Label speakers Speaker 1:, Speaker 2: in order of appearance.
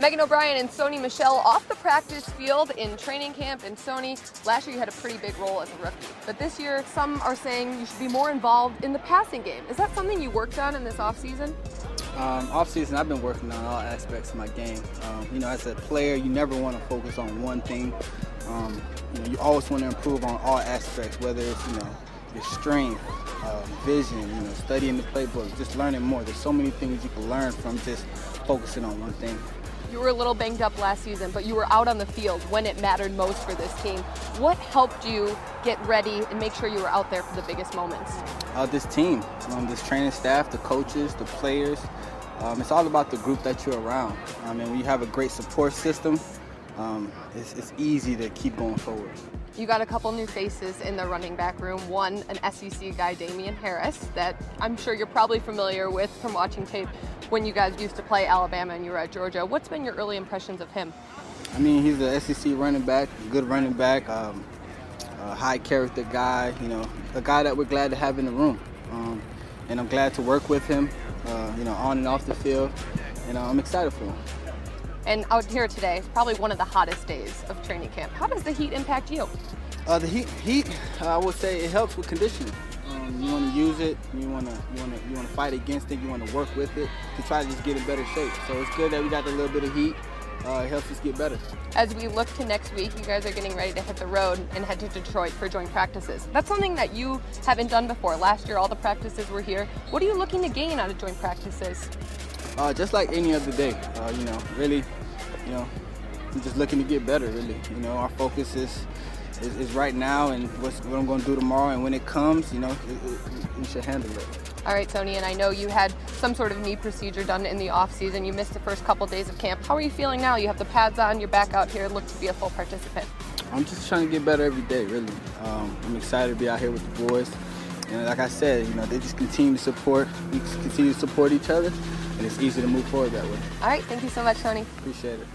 Speaker 1: Megan O'Brien and Sony Michel off the practice field in training camp. And Sony, last year you had a pretty big role as a rookie. But this year, some are saying you should be more involved in the passing game. Is that something you worked on in this offseason?
Speaker 2: Um, off season, I've been working on all aspects of my game. Um, you know, as a player, you never want to focus on one thing. Um, you, know, you always want to improve on all aspects, whether it's you know your strength, uh, vision, you know, studying the playbook, just learning more. There's so many things you can learn from just focusing on one thing.
Speaker 1: You were a little banged up last season, but you were out on the field when it mattered most for this team. What helped you get ready and make sure you were out there for the biggest moments?
Speaker 2: Uh, this team, um, this training staff, the coaches, the players. Um, it's all about the group that you're around. I mean, you have a great support system, um, it's, it's easy to keep going forward.
Speaker 1: You got a couple new faces in the running back room. One, an SEC guy, Damien Harris, that I'm sure you're probably familiar with from watching tape when you guys used to play Alabama and you were at Georgia. What's been your early impressions of him?
Speaker 2: I mean, he's an SEC running back, good running back, um, a high character guy, you know, a guy that we're glad to have in the room. Um, and I'm glad to work with him, uh, you know, on and off the field, and uh, I'm excited for him.
Speaker 1: And out here today, probably one of the hottest days of training camp. How does the heat impact you?
Speaker 2: Uh, the heat, heat, I would say it helps with conditioning. Um, you want to use it, you want to, you want to, you want to fight against it, you want to work with it to try to just get in better shape. So it's good that we got a little bit of heat. Uh, it helps us get better.
Speaker 1: As we look to next week, you guys are getting ready to hit the road and head to Detroit for joint practices. That's something that you haven't done before. Last year, all the practices were here. What are you looking to gain out of joint practices?
Speaker 2: Uh, just like any other day, uh, you know, really, you know, I'm just looking to get better. Really, you know, our focus is is, is right now and what's, what I'm going to do tomorrow. And when it comes, you know, it, it, we should handle it.
Speaker 1: All right, Sony, and I know you had some sort of knee procedure done in the off season. You missed the first couple days of camp. How are you feeling now? You have the pads on. You're back out here. Look to be a full participant.
Speaker 2: I'm just trying to get better every day. Really, um, I'm excited to be out here with the boys. And like I said, you know, they just continue to support. We continue to support each other and it's easy to move forward that way.
Speaker 1: All right, thank you so much, Tony.
Speaker 2: Appreciate it.